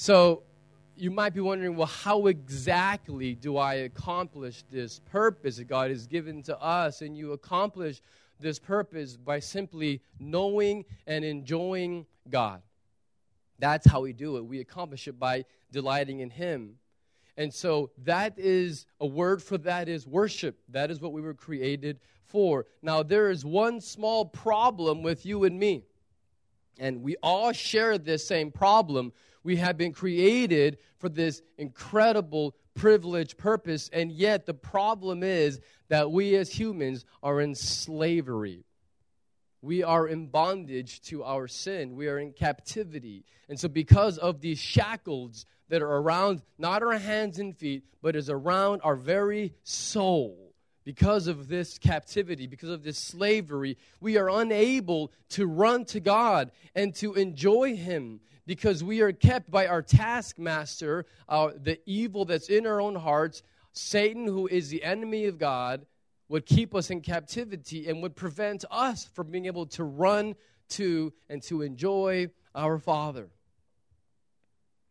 So you might be wondering, well, how exactly do I accomplish this purpose that God has given to us? And you accomplish this purpose by simply knowing and enjoying God. That's how we do it. We accomplish it by delighting in Him. And so that is a word for that is worship. That is what we were created for. Now, there is one small problem with you and me. And we all share this same problem. We have been created for this incredible privilege purpose, and yet the problem is that we as humans are in slavery. We are in bondage to our sin. We are in captivity. And so, because of these shackles that are around not our hands and feet, but is around our very soul, because of this captivity, because of this slavery, we are unable to run to God and to enjoy Him because we are kept by our taskmaster, uh, the evil that's in our own hearts. Satan, who is the enemy of God, would keep us in captivity and would prevent us from being able to run to and to enjoy our Father.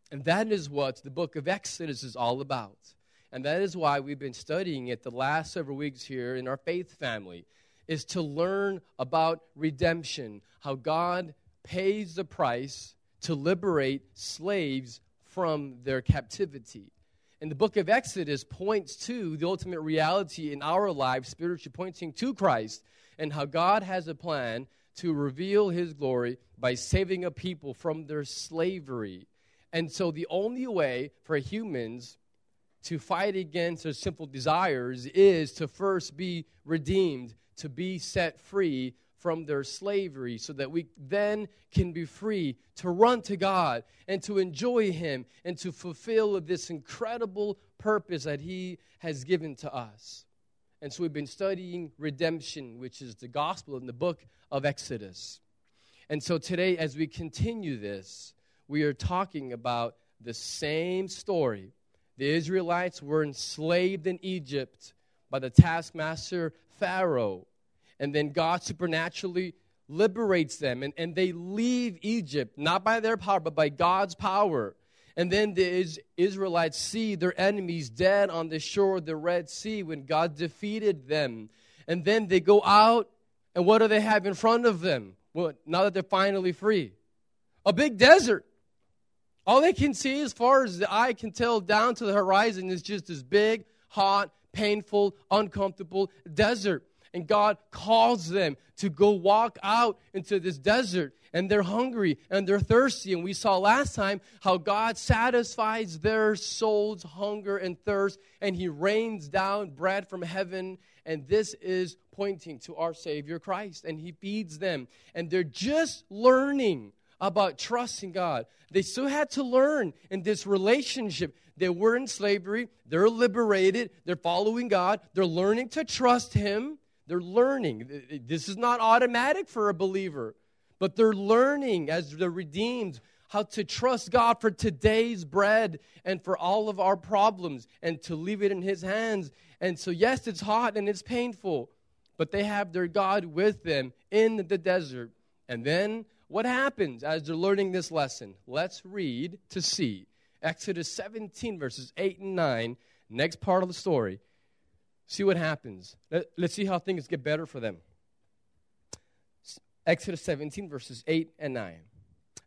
And that is what the book of Exodus is all about. And that is why we've been studying it the last several weeks here in our faith family, is to learn about redemption, how God pays the price to liberate slaves from their captivity. And the book of Exodus points to the ultimate reality in our lives, spiritually pointing to Christ, and how God has a plan to reveal his glory by saving a people from their slavery. And so, the only way for humans to fight against their sinful desires is to first be redeemed, to be set free from their slavery so that we then can be free to run to God and to enjoy Him and to fulfill this incredible purpose that He has given to us. And so we've been studying redemption, which is the gospel in the book of Exodus. And so today, as we continue this, we are talking about the same story. The Israelites were enslaved in Egypt by the taskmaster Pharaoh and then God supernaturally liberates them, and, and they leave Egypt, not by their power, but by God's power. And then the Israelites see their enemies dead on the shore of the Red Sea when God defeated them. And then they go out, and what do they have in front of them? Well, now that they're finally free, a big desert. All they can see, as far as the eye can tell, down to the horizon, is just this big, hot, painful, uncomfortable desert and God calls them to go walk out into this desert and they're hungry and they're thirsty. And we saw last time how God satisfies their soul's hunger and thirst and He rains down bread from heaven. And this is pointing to our Savior Christ. And He feeds them. And they're just learning about trusting God. They still had to learn in this relationship. They were in slavery, they're liberated, they're following God, they're learning to trust Him. They're learning. This is not automatic for a believer, but they're learning as they're redeemed how to trust God for today's bread and for all of our problems and to leave it in His hands. And so, yes, it's hot and it's painful, but they have their God with them in the desert. And then what happens as they're learning this lesson? Let's read to see Exodus 17, verses 8 and 9, next part of the story see what happens. Let, us see how things get better for them. Exodus 17, verses 8 and 9.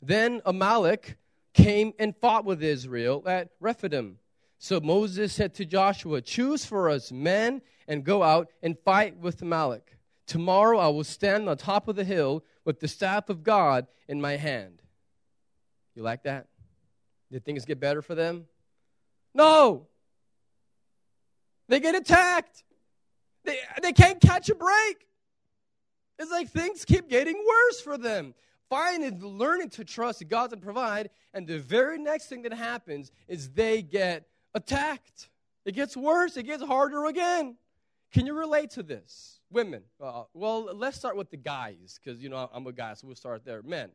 Then Amalek came and fought with Israel at Rephidim. So Moses said to Joshua, Choose for us men and go out and fight with Amalek. Tomorrow I will stand on top of the hill with the staff of God in my hand. You like that? Did things get better for them? No. They get attacked. They, they can't catch a break. It's like things keep getting worse for them. Finally, learning to trust God and provide, and the very next thing that happens is they get attacked. It gets worse, it gets harder again. Can you relate to this? Women. Uh, well, let's start with the guys, because, you know, I'm a guy, so we'll start there. Men.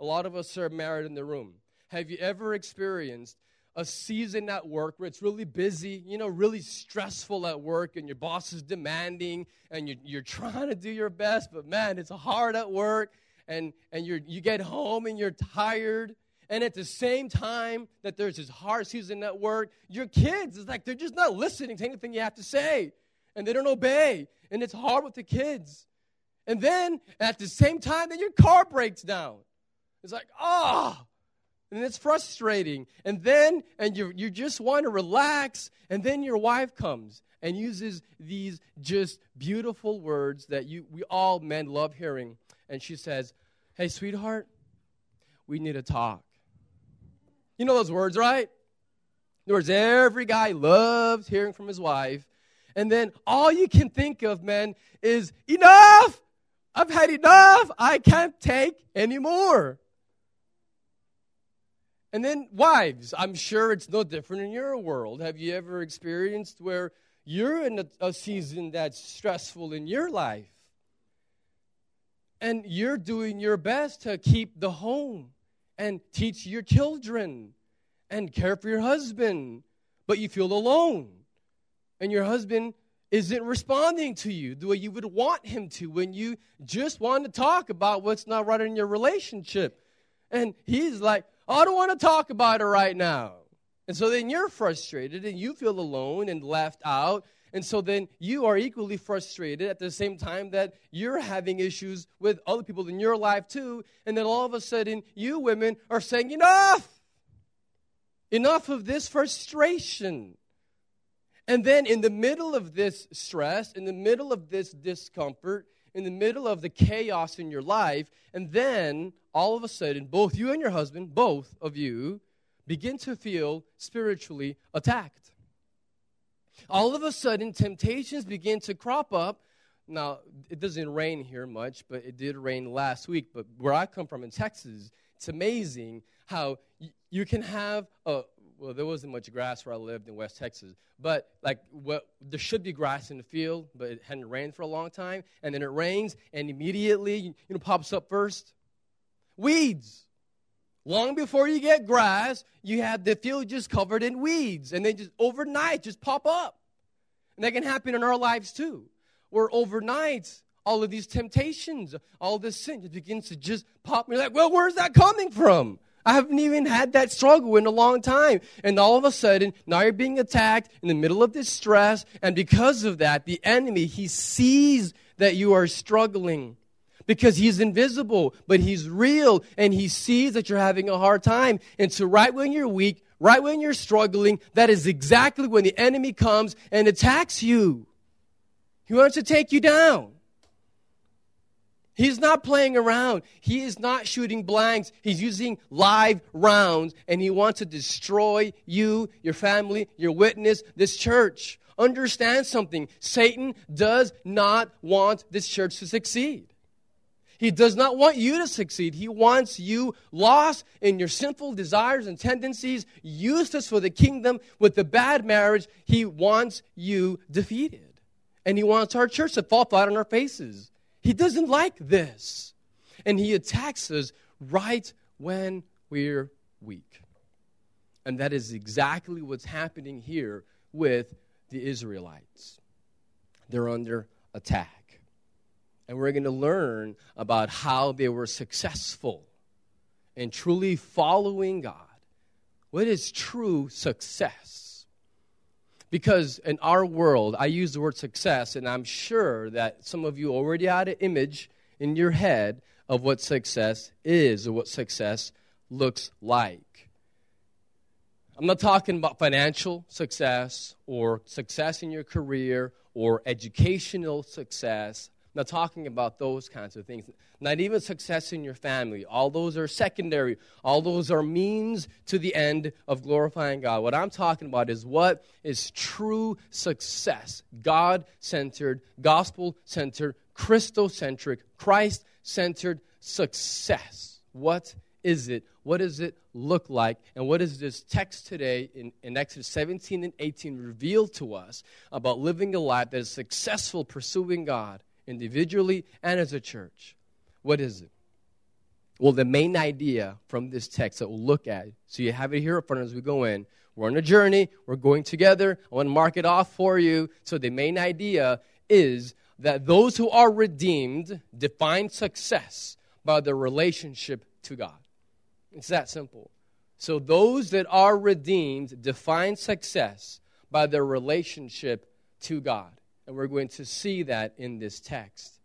A lot of us are married in the room. Have you ever experienced a season at work where it's really busy, you know, really stressful at work, and your boss is demanding, and you're, you're trying to do your best, but man, it's hard at work, and, and you're, you get home and you're tired, And at the same time that there's this hard season at work, your kids, it's like they're just not listening to anything you have to say. And they don't obey. And it's hard with the kids. And then at the same time, then your car breaks down. It's like. Oh. And it's frustrating. And then, and you, you just want to relax. And then your wife comes and uses these just beautiful words that you, we all men love hearing. And she says, Hey, sweetheart, we need to talk. You know those words, right? In other words, every guy loves hearing from his wife. And then all you can think of, men, is enough! I've had enough! I can't take anymore. And then, wives, I'm sure it's no different in your world. Have you ever experienced where you're in a, a season that's stressful in your life? And you're doing your best to keep the home and teach your children and care for your husband, but you feel alone. And your husband isn't responding to you the way you would want him to when you just want to talk about what's not right in your relationship. And he's like, oh, I don't want to talk about it right now. And so then you're frustrated and you feel alone and left out and so then you are equally frustrated at the same time that you're having issues with other people in your life too. And then all of a sudden, you women are saying, Enough! Enough of this frustration. And then in the middle of this stress, in the middle of this discomfort, in the middle of the chaos in your life, and then all of a sudden, both you and your husband, both of you, begin to feel spiritually attacked all of a sudden temptations begin to crop up. Now, it doesn't rain here much, but it did rain last week. But where I come from in Texas, it's amazing how y- you can have a well, there wasn't much grass where I lived in West Texas, but like what there should be grass in the field, but it hadn't rained for a long time, and then it rains, and immediately you know pops up first weeds. Long before you get grass, you have the field just covered in weeds, and they just overnight just pop up. And that can happen in our lives too, where overnight, all of these temptations, all this sin just begins to just pop. You're like, well, where's that coming from? I haven't even had that struggle in a long time. And all of a sudden, now you're being attacked in the middle of this stress. And because of that, the enemy, he sees that you are struggling because he's invisible, but he's real and he sees that you're having a hard time. And so, right when you're weak, right when you're struggling, that is exactly when the enemy comes and attacks you. He wants to take you down. He's not playing around. He is not shooting blanks. He's using live rounds and he wants to destroy you, your family, your witness, this church. Understand something. Satan does not want this church to succeed. He does not want you to succeed. He wants you lost in your sinful desires and tendencies, useless for the kingdom, with the bad marriage. He wants you defeated. And he wants our church to fall flat on our faces. He doesn't like this. And he attacks us right when we're weak. And that is exactly what's happening here with the Israelites. They're under attack and we're going to learn about how they were successful in truly following God. What is true success? Because in our world, I use the word success, and I'm sure that some of you already had an image in your head of what success is or what success looks like. I'm not talking about financial success or success in your career or educational success not talking about those kinds of things. Not even success in your family. All those are secondary. All those are means to the end of glorifying God. What I'm talking about is what is true success God centered, gospel centered, Christocentric, Christ centered success. What is it? What does it look like? And what does this text today in, in Exodus 17 and 18 reveal to us about living a life that is successful pursuing God? Individually and as a church. What is it? Well, the main idea from this text that we'll look at, so you have it here up front of us as we go in. We're on a journey, we're going together. I want to mark it off for you. So, the main idea is that those who are redeemed define success by their relationship to God. It's that simple. So those that are redeemed define success by their relationship to God. And we're going to see that in this text.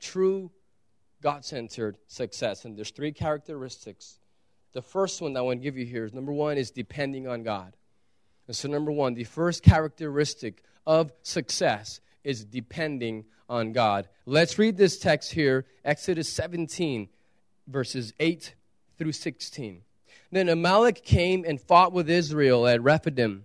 True God centered success. And there's three characteristics. The first one that I want to give you here is number one is depending on God. And so, number one, the first characteristic of success is depending on God. Let's read this text here Exodus 17, verses 8 through 16. Then Amalek came and fought with Israel at Rephidim.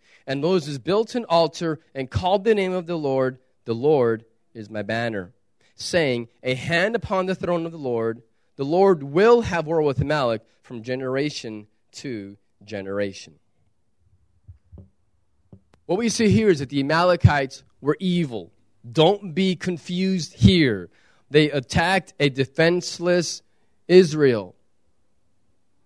And Moses built an altar and called the name of the Lord, The Lord is my banner, saying, A hand upon the throne of the Lord, the Lord will have war with Amalek from generation to generation. What we see here is that the Amalekites were evil. Don't be confused here. They attacked a defenseless Israel.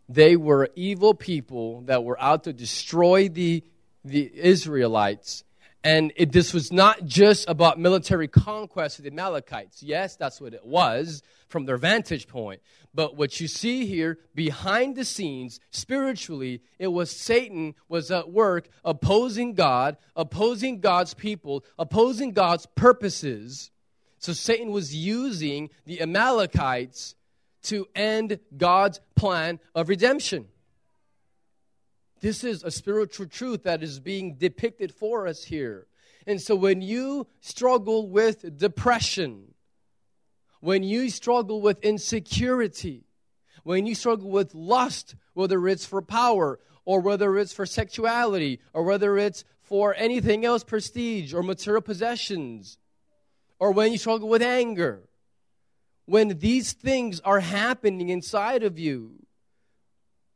They were evil people that were out to destroy the, the Israelites. And it, this was not just about military conquest of the Amalekites. Yes, that's what it was from their vantage point. But what you see here behind the scenes, spiritually, it was Satan was at work opposing God, opposing God's people, opposing God's purposes. So Satan was using the Amalekites to end God's plan of redemption. This is a spiritual truth that is being depicted for us here. And so when you struggle with depression, when you struggle with insecurity, when you struggle with lust, whether it's for power or whether it's for sexuality or whether it's for anything else, prestige or material possessions, or when you struggle with anger, when these things are happening inside of you,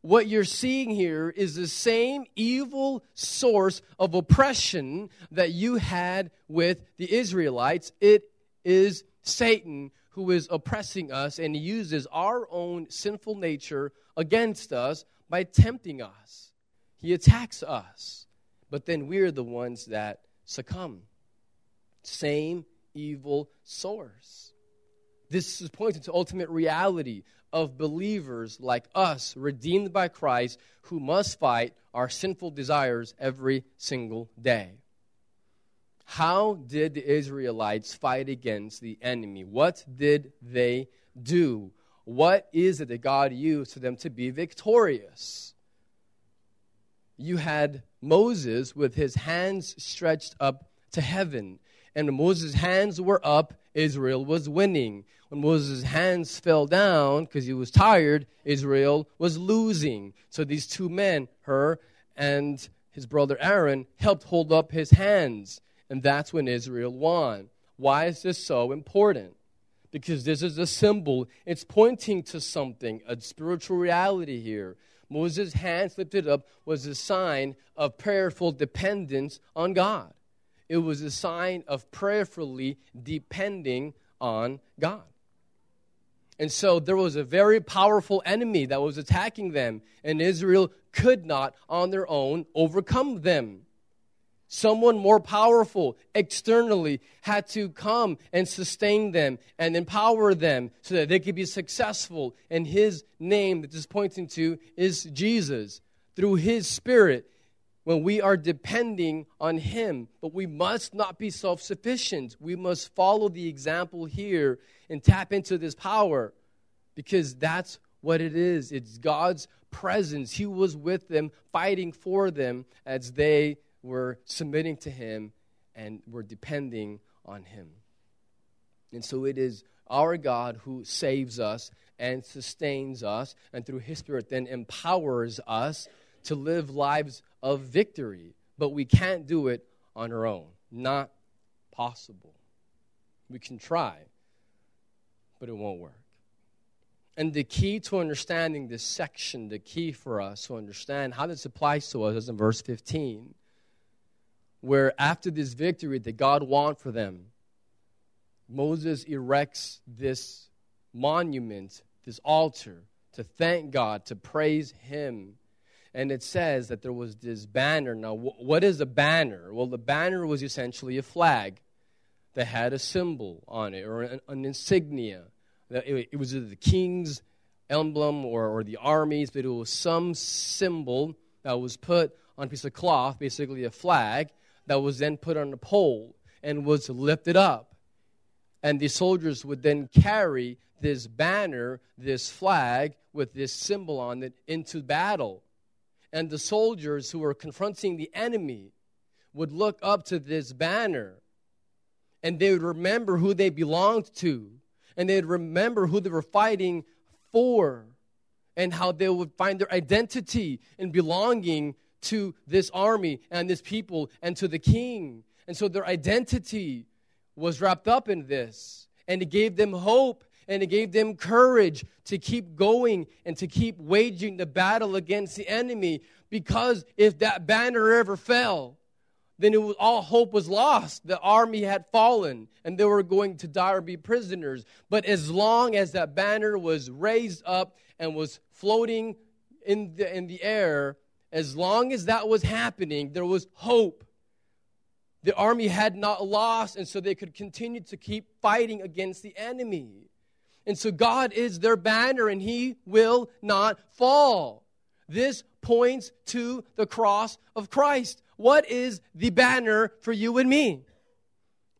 what you're seeing here is the same evil source of oppression that you had with the Israelites. It is Satan who is oppressing us and uses our own sinful nature against us by tempting us. He attacks us, but then we're the ones that succumb. Same evil source. This is pointing to ultimate reality of believers like us, redeemed by Christ, who must fight our sinful desires every single day. How did the Israelites fight against the enemy? What did they do? What is it that God used for them to be victorious? You had Moses with his hands stretched up to heaven. And Moses' hands were up, Israel was winning. When Moses' hands fell down because he was tired, Israel was losing. So these two men, Hur and his brother Aaron, helped hold up his hands. And that's when Israel won. Why is this so important? Because this is a symbol. It's pointing to something, a spiritual reality here. Moses' hands lifted up was a sign of prayerful dependence on God. It was a sign of prayerfully depending on God. And so there was a very powerful enemy that was attacking them, and Israel could not on their own overcome them. Someone more powerful externally had to come and sustain them and empower them so that they could be successful. And his name that this is pointing to is Jesus. Through his spirit, when we are depending on him, but we must not be self sufficient. We must follow the example here and tap into this power because that's what it is. It's God's presence. He was with them, fighting for them as they we're submitting to Him and we're depending on Him. And so it is our God who saves us and sustains us, and through His Spirit then empowers us to live lives of victory. But we can't do it on our own. Not possible. We can try, but it won't work. And the key to understanding this section, the key for us to understand how this applies to us is in verse 15, where after this victory that God won for them, Moses erects this monument, this altar, to thank God, to praise Him. And it says that there was this banner. Now, what is a banner? Well, the banner was essentially a flag that had a symbol on it or an, an insignia. It, it was the king's emblem or, or the army's, but it was some symbol that was put on a piece of cloth, basically a flag, that was then put on a pole and was lifted up. And the soldiers would then carry this banner, this flag with this symbol on it into battle. And the soldiers who were confronting the enemy would look up to this banner and they would remember who they belonged to and they'd remember who they were fighting for and how they would find their identity and belonging to this army and this people and to the king. And so their identity was wrapped up in this. And it gave them hope and it gave them courage to keep going and to keep waging the battle against the enemy. Because if that banner ever fell, then was, all hope was lost. The army had fallen and they were going to die or be prisoners. But as long as that banner was raised up and was floating in the, in the air, as long as that was happening, there was hope. The army had not lost, and so they could continue to keep fighting against the enemy. And so God is their banner, and He will not fall. This points to the cross of Christ. What is the banner for you and me?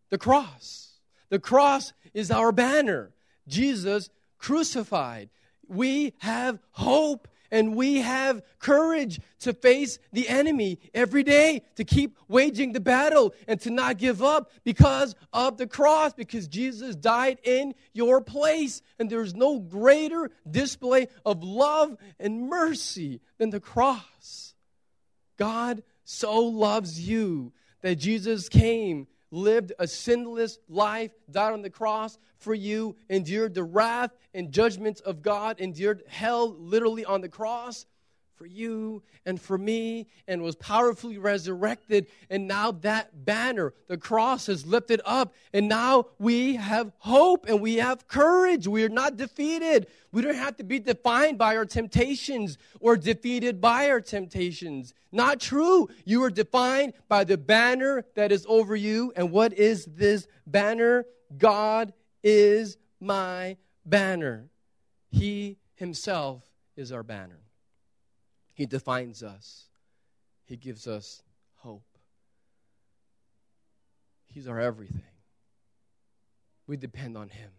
The cross. The cross is our banner. Jesus crucified. We have hope and we have courage to face the enemy every day, to keep waging the battle and to not give up because of the cross, because Jesus died in your place. And there's no greater display of love and mercy than the cross. God so loves you that Jesus came lived a sinless life, died on the cross for you, endured the wrath and judgments of God, endured hell literally on the cross for you and for me, and was powerfully resurrected. And now that banner, the cross, is lifted up, and now we have hope and we have courage. We are not defeated. We don't have to be defined by our temptations or defeated by our temptations. Not true. You are defined by the banner that is over you. And what is this banner? God is my banner. He himself is our banner. He defines us, He gives us hope. He's our everything. We depend on Him.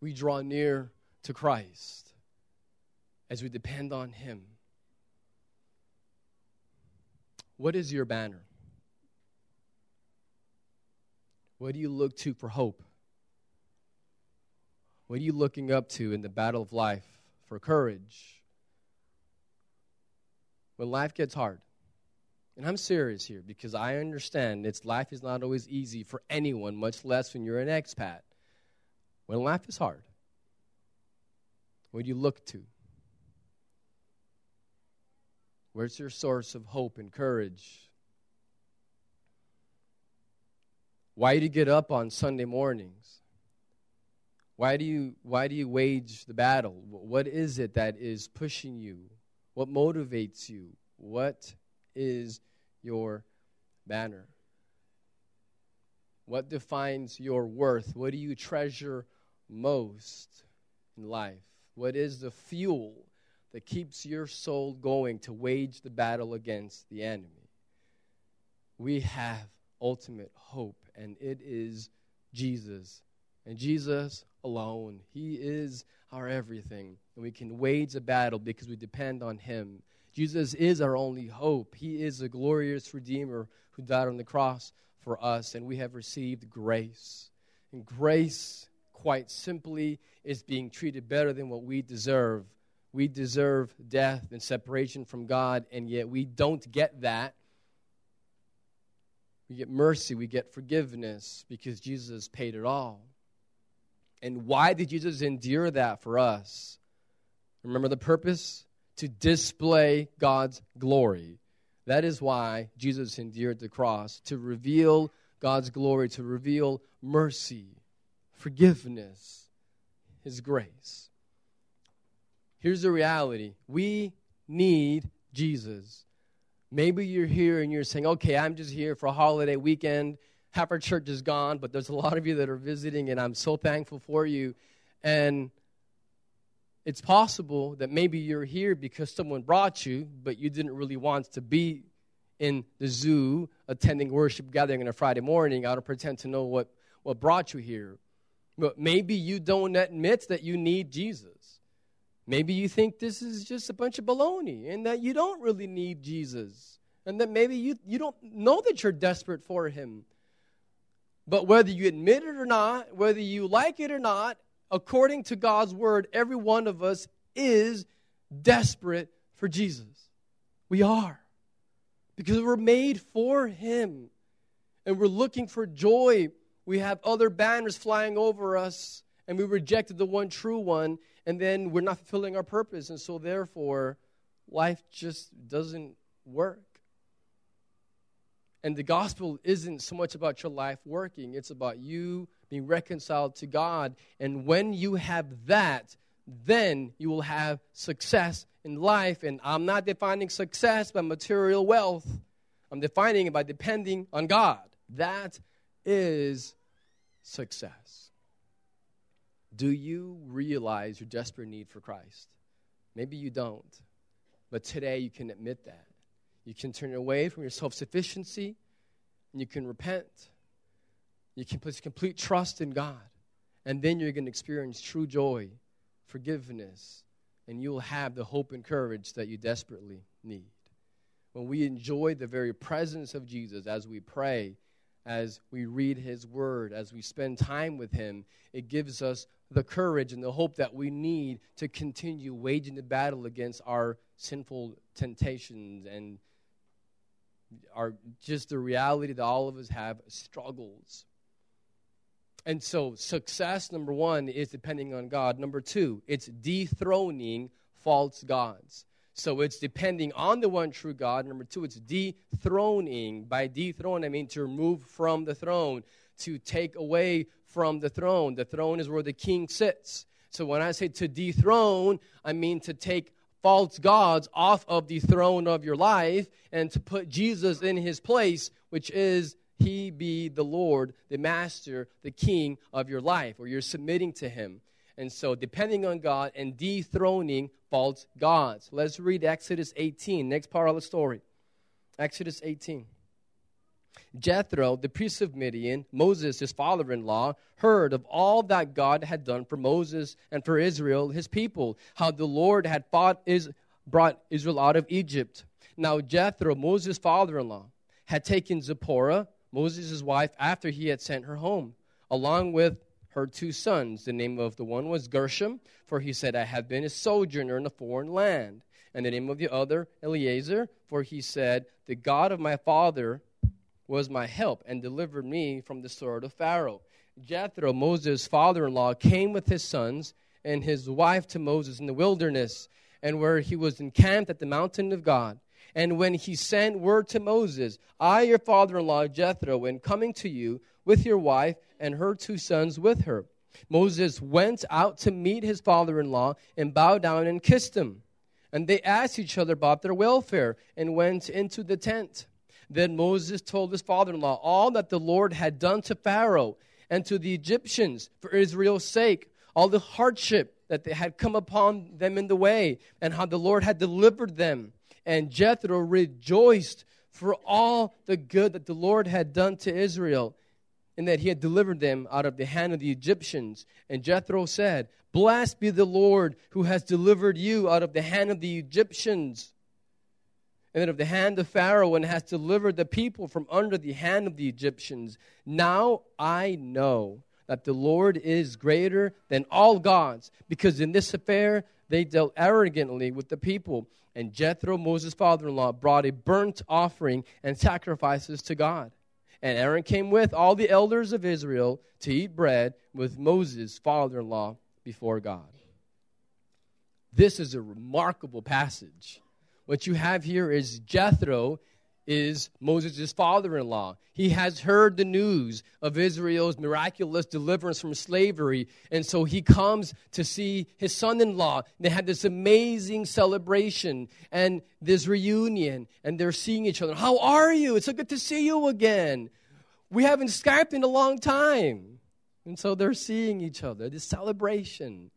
We draw near to Christ as we depend on Him. What is your banner? What do you look to for hope? What are you looking up to in the battle of life for courage? When life gets hard, and I'm serious here because I understand it's life is not always easy for anyone, much less when you're an expat. When life is hard, what do you look to? Where's your source of hope and courage? Why do you get up on Sunday mornings? Why do you why do you wage the battle? What is it that is pushing you? What motivates you? What is your banner? What defines your worth? What do you treasure most in life? What is the fuel that keeps your soul going to wage the battle against the enemy? We have ultimate hope, and it is Jesus. And Jesus alone. He is our everything. And we can wage a battle because we depend on Him. Jesus is our only hope. He is a glorious Redeemer who died on the cross for us, and we have received grace. And grace, quite simply, is being treated better than what we deserve. We deserve death and separation from God, and yet we don't get that. We get mercy, we get forgiveness because Jesus paid it all. And why did Jesus endure that for us? Remember the purpose? To display God's glory. That is why Jesus endured the cross, to reveal God's glory, to reveal mercy, forgiveness, His grace. Here's the reality we need Jesus. Maybe you're here and you're saying, okay, I'm just here for a holiday weekend. Half our church is gone, but there's a lot of you that are visiting, and I'm so thankful for you. And it's possible that maybe you're here because someone brought you, but you didn't really want to be in the zoo attending worship gathering on a Friday morning. I don't pretend to know what, what brought you here. But maybe you don't admit that you need Jesus. Maybe you think this is just a bunch of baloney and that you don't really need Jesus. And that maybe you, you don't know that you're desperate for him. But whether you admit it or not, whether you like it or not, according to God's word, every one of us is desperate for Jesus. We are. Because we're made for him. And we're looking for joy. We have other banners flying over us, and we rejected the one true one and then we're not fulfilling our purpose. And so, therefore, life just doesn't work. And the gospel isn't so much about your life working, it's about you being reconciled to God. And when you have that, then you will have success in life. And I'm not defining success by material wealth, I'm defining it by depending on God. That is success. Do you realize your desperate need for Christ? Maybe you don't, but today you can admit that. You can turn away from your self sufficiency and you can repent. You can place complete trust in God, and then you're going to experience true joy, forgiveness, and you will have the hope and courage that you desperately need. When we enjoy the very presence of Jesus as we pray, as we read His Word, as we spend time with Him, it gives us the courage and the hope that we need to continue waging the battle against our sinful temptations and our just the reality that all of us have struggles. And so, success, number one, is depending on God. Number two, it's dethroning false gods. So it's depending on the one true God. Number two, it's dethroning. By dethrone, I mean to remove from the throne, to take away from the throne. The throne is where the king sits. So when I say to dethrone, I mean to take false gods off of the throne of your life and to put Jesus in his place, which is he be the Lord, the master, the king of your life, or you're submitting to him. And so, depending on God and dethroning false gods. Let's read Exodus 18, next part of the story. Exodus 18. Jethro, the priest of Midian, Moses, his father in law, heard of all that God had done for Moses and for Israel, his people, how the Lord had is, brought Israel out of Egypt. Now, Jethro, Moses' father in law, had taken Zipporah, Moses' wife, after he had sent her home, along with her two sons. The name of the one was Gershom, for he said, I have been a sojourner in a foreign land. And the name of the other, Eliezer, for he said, The God of my father was my help and delivered me from the sword of Pharaoh. Jethro, Moses' father in law, came with his sons and his wife to Moses in the wilderness, and where he was encamped at the mountain of God. And when he sent word to Moses, I, your father in law, Jethro, am coming to you with your wife and her two sons with her. Moses went out to meet his father in law and bowed down and kissed him. And they asked each other about their welfare and went into the tent. Then Moses told his father in law all that the Lord had done to Pharaoh and to the Egyptians for Israel's sake, all the hardship that they had come upon them in the way, and how the Lord had delivered them. And Jethro rejoiced for all the good that the Lord had done to Israel and that he had delivered them out of the hand of the Egyptians. And Jethro said, Blessed be the Lord who has delivered you out of the hand of the Egyptians. And then of the hand of Pharaoh, and has delivered the people from under the hand of the Egyptians. Now I know that the Lord is greater than all gods, because in this affair they dealt arrogantly with the people. And Jethro, Moses' father in law, brought a burnt offering and sacrifices to God. And Aaron came with all the elders of Israel to eat bread with Moses' father in law before God. This is a remarkable passage. What you have here is Jethro is Moses' father in law. He has heard the news of Israel's miraculous deliverance from slavery, and so he comes to see his son in law. They had this amazing celebration and this reunion, and they're seeing each other. How are you? It's so good to see you again. We haven't Skyped in a long time. And so they're seeing each other, this celebration.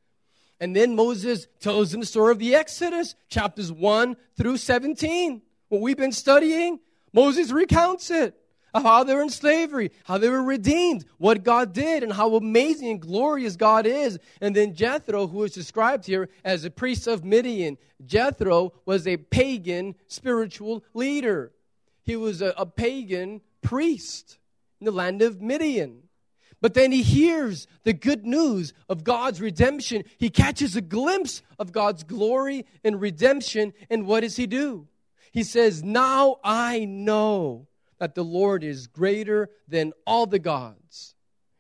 And then Moses tells them the story of the Exodus, chapters 1 through 17 what we've been studying, Moses recounts it of how they were in slavery, how they were redeemed, what God did, and how amazing and glorious God is. And then Jethro, who is described here as a priest of Midian, Jethro was a pagan spiritual leader. He was a, a pagan priest in the land of Midian. But then he hears the good news of God's redemption. He catches a glimpse of God's glory and redemption. And what does he do? He says, Now I know that the Lord is greater than all the gods.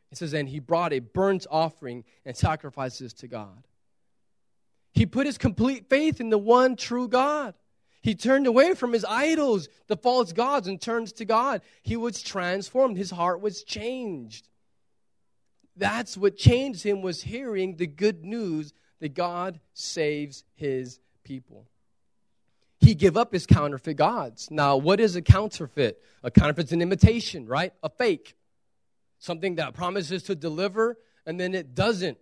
He says, And he brought a burnt offering and sacrifices to God. He put his complete faith in the one true God. He turned away from his idols, the false gods, and turns to God. He was transformed. His heart was changed. That's what changed him was hearing the good news that God saves his people he give up his counterfeit gods. Now, what is a counterfeit? A counterfeit's an imitation, right? A fake. Something that promises to deliver and then it doesn't.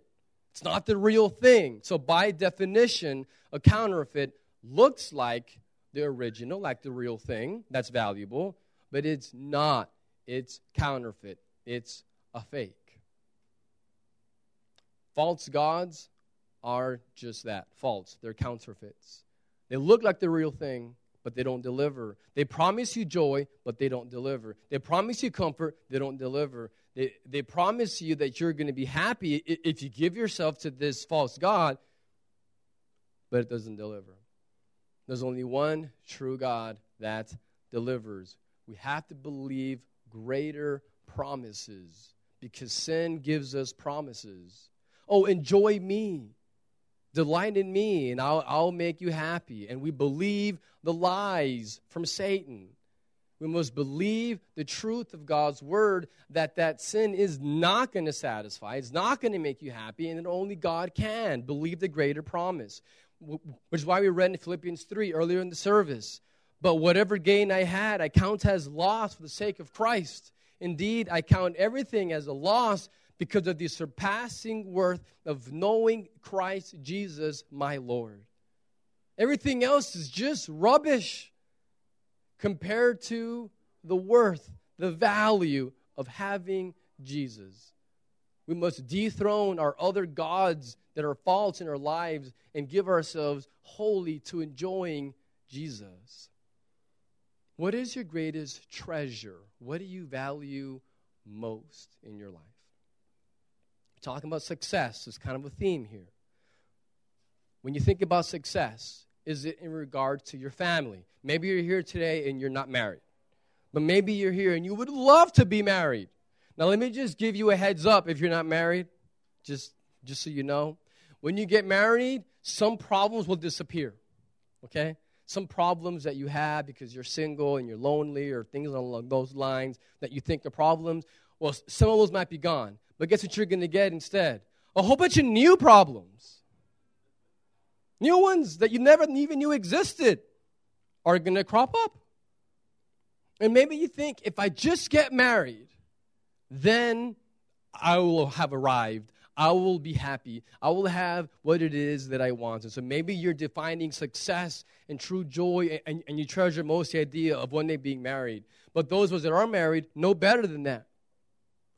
It's not the real thing. So, by definition, a counterfeit looks like the original, like the real thing that's valuable, but it's not. It's counterfeit, it's a fake. False gods are just that false, they're counterfeits. They look like the real thing, but they don't deliver. They promise you joy, but they don't deliver. They promise you comfort, they don't deliver. They, they promise you that you're going to be happy if you give yourself to this false God, but it doesn't deliver. There's only one true God that delivers. We have to believe greater promises because sin gives us promises. Oh, enjoy me. Delight in me, and I'll, I'll make you happy. And we believe the lies from Satan. We must believe the truth of God's word that that sin is not going to satisfy, it's not going to make you happy, and that only God can. Believe the greater promise, which is why we read in Philippians 3 earlier in the service. But whatever gain I had, I count as loss for the sake of Christ. Indeed, I count everything as a loss because of the surpassing worth of knowing Christ Jesus, my Lord. Everything else is just rubbish compared to the worth, the value of having Jesus. We must dethrone our other gods that are false in our lives and give ourselves wholly to enjoying Jesus. What is your greatest treasure? What do you value most in your life? Talking about success is kind of a theme here. When you think about success, is it in regard to your family? Maybe you're here today and you're not married. But maybe you're here and you would love to be married. Now let me just give you a heads up if you're not married, just just so you know. When you get married, some problems will disappear. Okay? Some problems that you have because you're single and you're lonely or things along those lines that you think are problems, well, some of those might be gone. But guess what you're going to get instead? A whole bunch of new problems. New ones that you never even knew existed are going to crop up. And maybe you think if I just get married, then I will have arrived. I will be happy. I will have what it is that I want. And so maybe you're defining success and true joy, and, and you treasure most the idea of one day being married. But those of us that are married know better than that.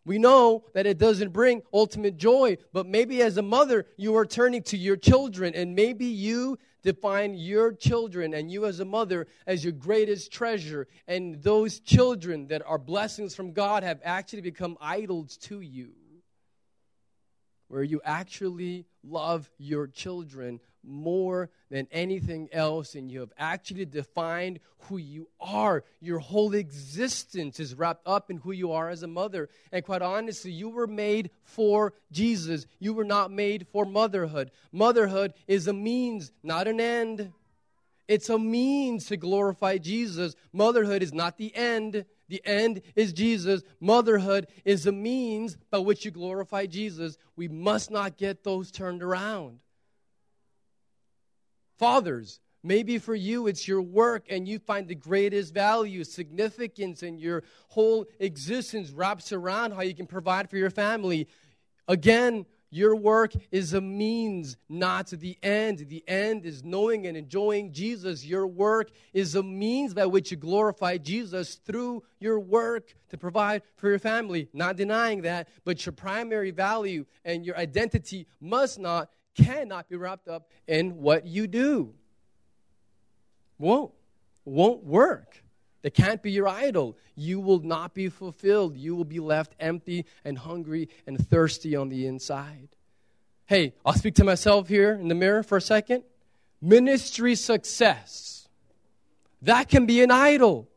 We know that it doesn't bring ultimate joy, but maybe as a mother, you are turning to your children, and maybe you define your children and you as a mother as your greatest treasure. And those children that are blessings from God have actually become idols to you. Where you actually love your children more than anything else, and you have actually defined who you are. Your whole existence is wrapped up in who you are as a mother. And quite honestly, you were made for Jesus. You were not made for motherhood. Motherhood is a means, not an end. It's a means to glorify Jesus. Motherhood is not the end. The end is Jesus. Motherhood is a means by which you glorify Jesus. We must not get those turned around. Fathers, maybe for you it's your work and you find the greatest value, significance, and your whole existence wraps around how you can provide for your family. Again, your work is a means, not the end. The end is knowing and enjoying Jesus. Your work is a means by which you glorify Jesus through your work to provide for your family. Not denying that, but your primary value and your identity must not cannot be wrapped up in what you do. Won't. Won't work. They can't be your idol. You will not be fulfilled. You will be left empty and hungry and thirsty on the inside. Hey, I'll speak to myself here in the mirror for a second. Ministry success. That can be an idol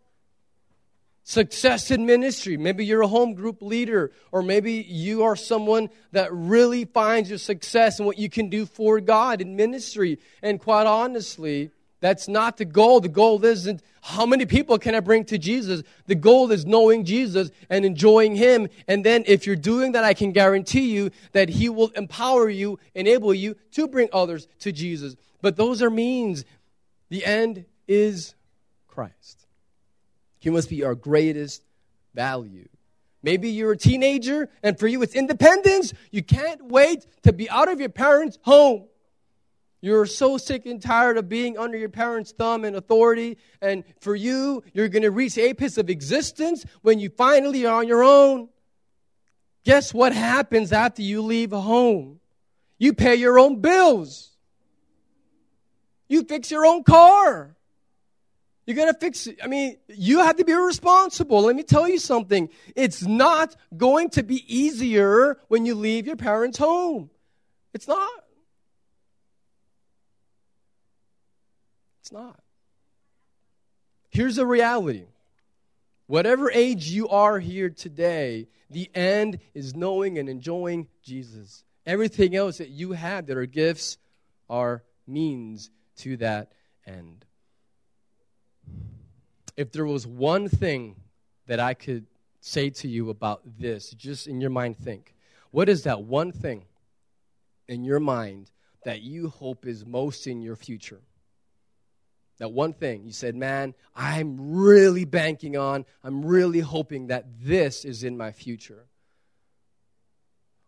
success in ministry. Maybe you're a home group leader, or maybe you are someone that really finds your success in what you can do for God in ministry. And quite honestly, that's not the goal. The goal isn't how many people can I bring to Jesus. The goal is knowing Jesus and enjoying Him. And then if you're doing that, I can guarantee you that He will empower you, enable you to bring others to Jesus. But those are means. The end is Christ. He must be our greatest value. Maybe you're a teenager and for you it's independence. You can't wait to be out of your parents' home. You're so sick and tired of being under your parents' thumb and authority. And for you, you're going to reach apex of existence when you finally are on your own. Guess what happens after you leave home? You pay your own bills. You fix your own car. You got to fix it. I mean, you have to be responsible. Let me tell you something. It's not going to be easier when you leave your parents' home. It's not. It's not. Here's the reality. Whatever age you are here today, the end is knowing and enjoying Jesus. Everything else that you have that are gifts are means to that end if there was one thing that I could say to you about this, just in your mind, think what is that one thing in your mind that you hope is most in your future? That one thing you said, man, I'm really banking on, I'm really hoping that this is in my future.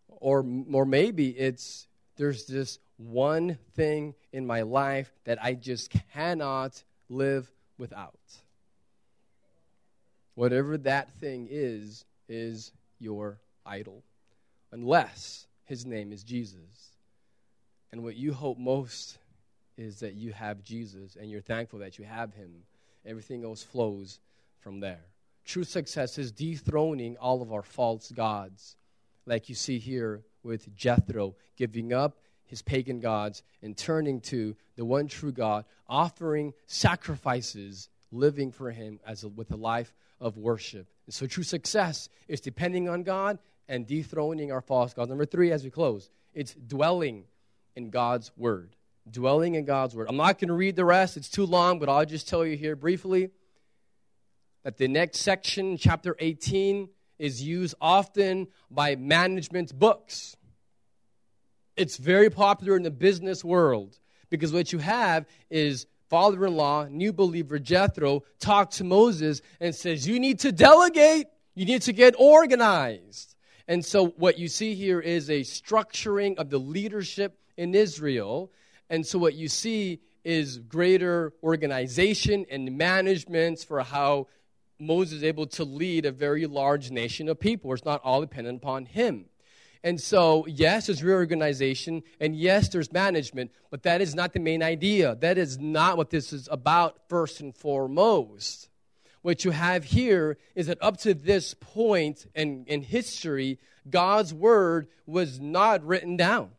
Or, or maybe it's there's this one thing in my life that I just cannot live without. Whatever that thing is, is your idol. Unless his name is Jesus. And what you hope most is that you have Jesus and you're thankful that you have him. Everything else flows from there. True success is dethroning all of our false gods, like you see here with Jethro, giving up his pagan gods and turning to the one true God, offering sacrifices, living for him as a, with a life of worship. And so true success is depending on God and dethroning our false gods. Number three, as we close, it's dwelling in God's word. Dwelling in God's word. I'm not going to read the rest, it's too long, but I'll just tell you here briefly that the next section, chapter 18, is used often by management books. It's very popular in the business world because what you have is father in law, new believer Jethro, talks to Moses and says, You need to delegate, you need to get organized. And so, what you see here is a structuring of the leadership in Israel. And so, what you see is greater organization and management for how Moses is able to lead a very large nation of people. It's not all dependent upon him. And so, yes, there's reorganization, and yes, there's management, but that is not the main idea. That is not what this is about, first and foremost. What you have here is that up to this point in, in history, God's word was not written down.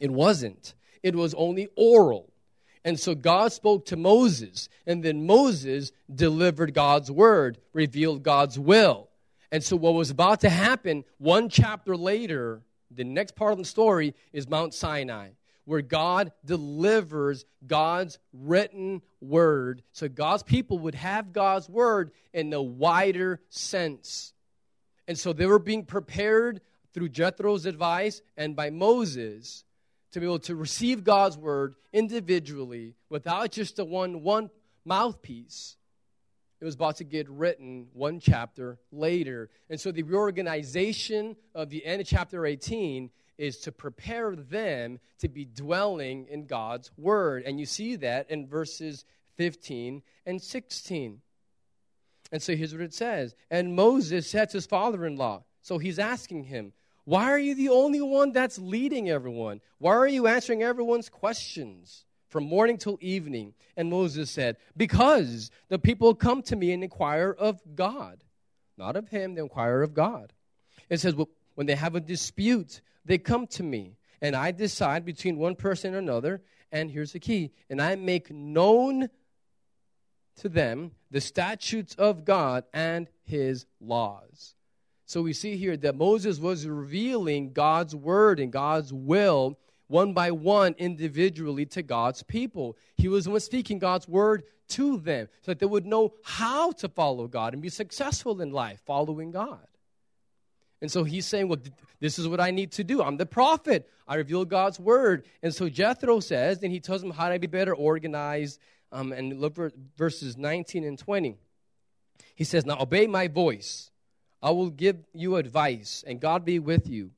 It wasn't, it was only oral. And so God spoke to Moses, and then Moses delivered God's word, revealed God's will. And so, what was about to happen one chapter later, the next part of the story is Mount Sinai, where God delivers God's written word. So, God's people would have God's word in the wider sense. And so, they were being prepared through Jethro's advice and by Moses to be able to receive God's word individually without just a one one mouthpiece. It was about to get written one chapter later. And so the reorganization of the end of chapter 18 is to prepare them to be dwelling in God's word. And you see that in verses 15 and 16. And so here's what it says. And Moses said to his father in law, so he's asking him, why are you the only one that's leading everyone? Why are you answering everyone's questions from morning till evening? And Moses said, Because the people come to me and inquire of God. Not of him, they inquire of God. It says, well, When they have a dispute, they come to me, and I decide between one person and another. And here's the key and I make known to them the statutes of God and his laws. So we see here that Moses was revealing God's word and God's will one by one individually to God's people. He was speaking God's word to them so that they would know how to follow God and be successful in life following God. And so he's saying, Well, this is what I need to do. I'm the prophet. I reveal God's word. And so Jethro says, and he tells him how to be better organized. Um, and look for verses 19 and 20. He says, Now obey my voice I will give you advice, and God be with you.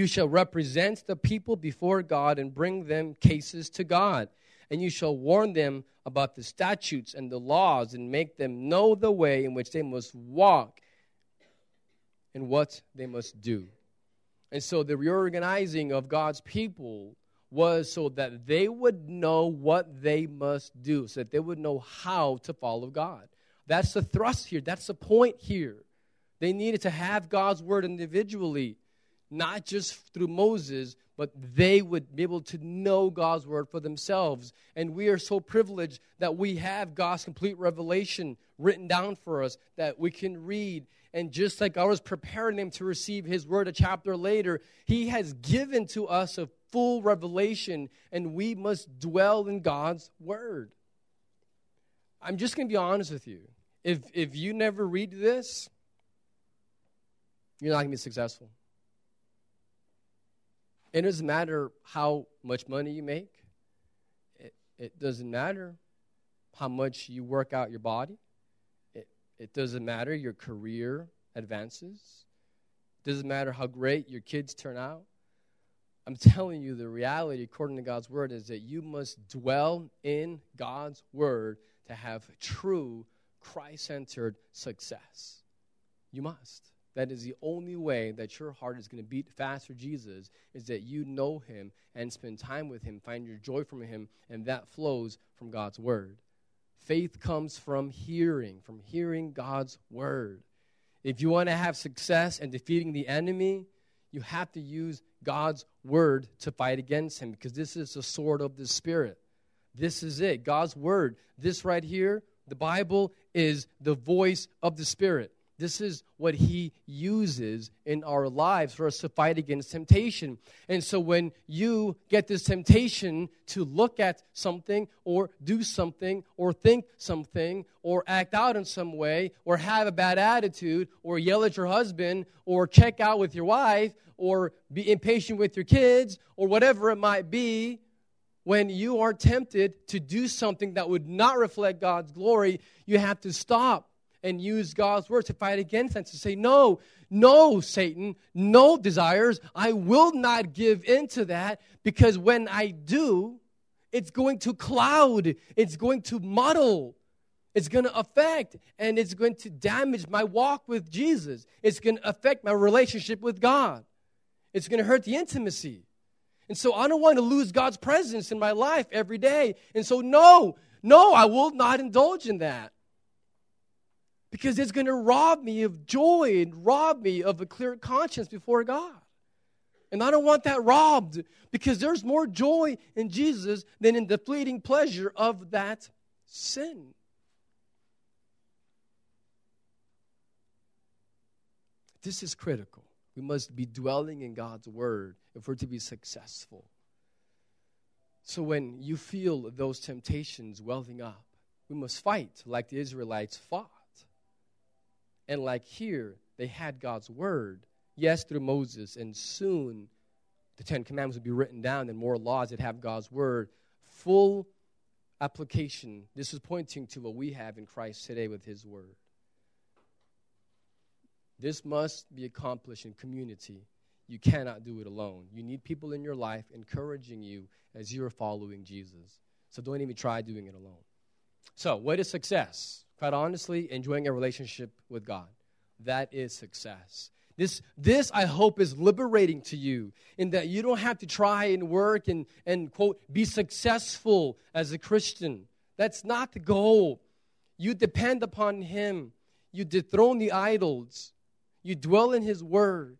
You shall represent the people before God and bring them cases to God. And you shall warn them about the statutes and the laws and make them know the way in which they must walk and what they must do. And so the reorganizing of God's people was so that they would know what they must do, so that they would know how to follow God. That's the thrust here, that's the point here. They needed to have God's word individually, not just through Moses, but they would be able to know God's word for themselves. And we are so privileged that we have God's complete revelation written down for us that we can read. And just like I was preparing them to receive his word a chapter later, he has given to us a full revelation, and we must dwell in God's word. I'm just going to be honest with you. If, if you never read this, you're not going to be successful. It doesn't matter how much money you make. It, it doesn't matter how much you work out your body. It, it doesn't matter your career advances. It doesn't matter how great your kids turn out. I'm telling you, the reality, according to God's word, is that you must dwell in God's word to have true Christ centered success. You must. That is the only way that your heart is going to beat fast for Jesus is that you know him and spend time with him, find your joy from him, and that flows from God's word. Faith comes from hearing, from hearing God's word. If you want to have success in defeating the enemy, you have to use God's word to fight against him because this is the sword of the Spirit. This is it. God's word. This right here, the Bible, is the voice of the Spirit. This is what he uses in our lives for us to fight against temptation. And so when you get this temptation to look at something or do something or think something or act out in some way or have a bad attitude or yell at your husband or check out with your wife or be impatient with your kids or whatever it might be, when you are tempted to do something that would not reflect God's glory, you have to stop and use God's word to fight against them, to say, No, no, Satan, no desires. I will not give in to that because when I do, it's going to cloud, it's going to muddle, it's going to affect, and it's going to damage my walk with Jesus. It's going to affect my relationship with God. It's going to hurt the intimacy. And so I don't want to lose God's presence in my life every day. And so, no, no, I will not indulge in that. Because it's going to rob me of joy and rob me of a clear conscience before God. And I don't want that robbed because there's more joy in Jesus than in the fleeting pleasure of that sin. This is critical. We must be dwelling in God's word if we're to be successful. So when you feel those temptations welling up, we must fight like the Israelites fought. And like here, they had God's word, yes, through Moses, and soon the Ten Commandments would be written down and more laws that have God's word. Full application. This is pointing to what we have in Christ today with his word. This must be accomplished in community. You cannot do it alone. You need people in your life encouraging you as you're following Jesus. So don't even try doing it alone. So, what is success? Quite honestly, enjoying a relationship with God. That is success. This, this, I hope, is liberating to you in that you don't have to try and work and, and, quote, be successful as a Christian. That's not the goal. You depend upon Him, you dethrone the idols, you dwell in His Word,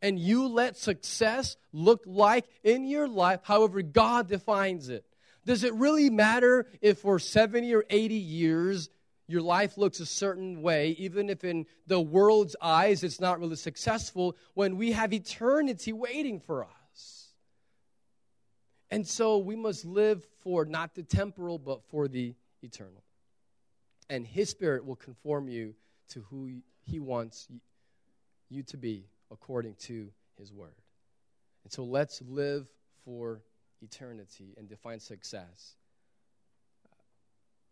and you let success look like in your life however God defines it. Does it really matter if for 70 or 80 years your life looks a certain way, even if in the world's eyes it's not really successful, when we have eternity waiting for us? And so we must live for not the temporal, but for the eternal. And His Spirit will conform you to who He wants you to be according to his word. And so let's live for eternity and define success.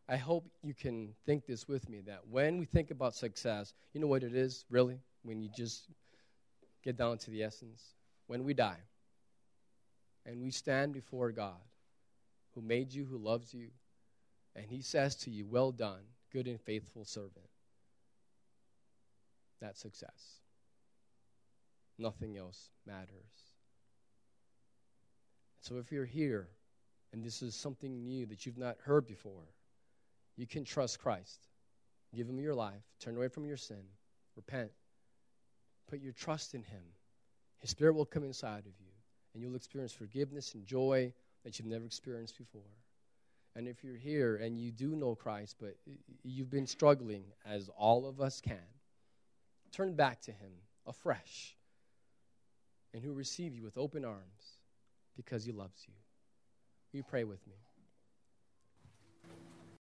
I hope you can think this with me that when we think about success, you know what it is, really? When you just get down to the essence? When we die and we stand before God, who made you, who loves you, and He says to you, Well done, good and faithful servant. That's success nothing else matters. So if you're here and this is something new that you've not heard before, you can trust Christ. Give him your life, turn away from your sin, repent, put your trust in him. His spirit will come inside of you, and you'll experience forgiveness and joy that you've never experienced before. And if you're here and you do know Christ, but you've been struggling, as all of us can, turn back to him afresh and who receive you with open arms because he loves you. Will you pray with me?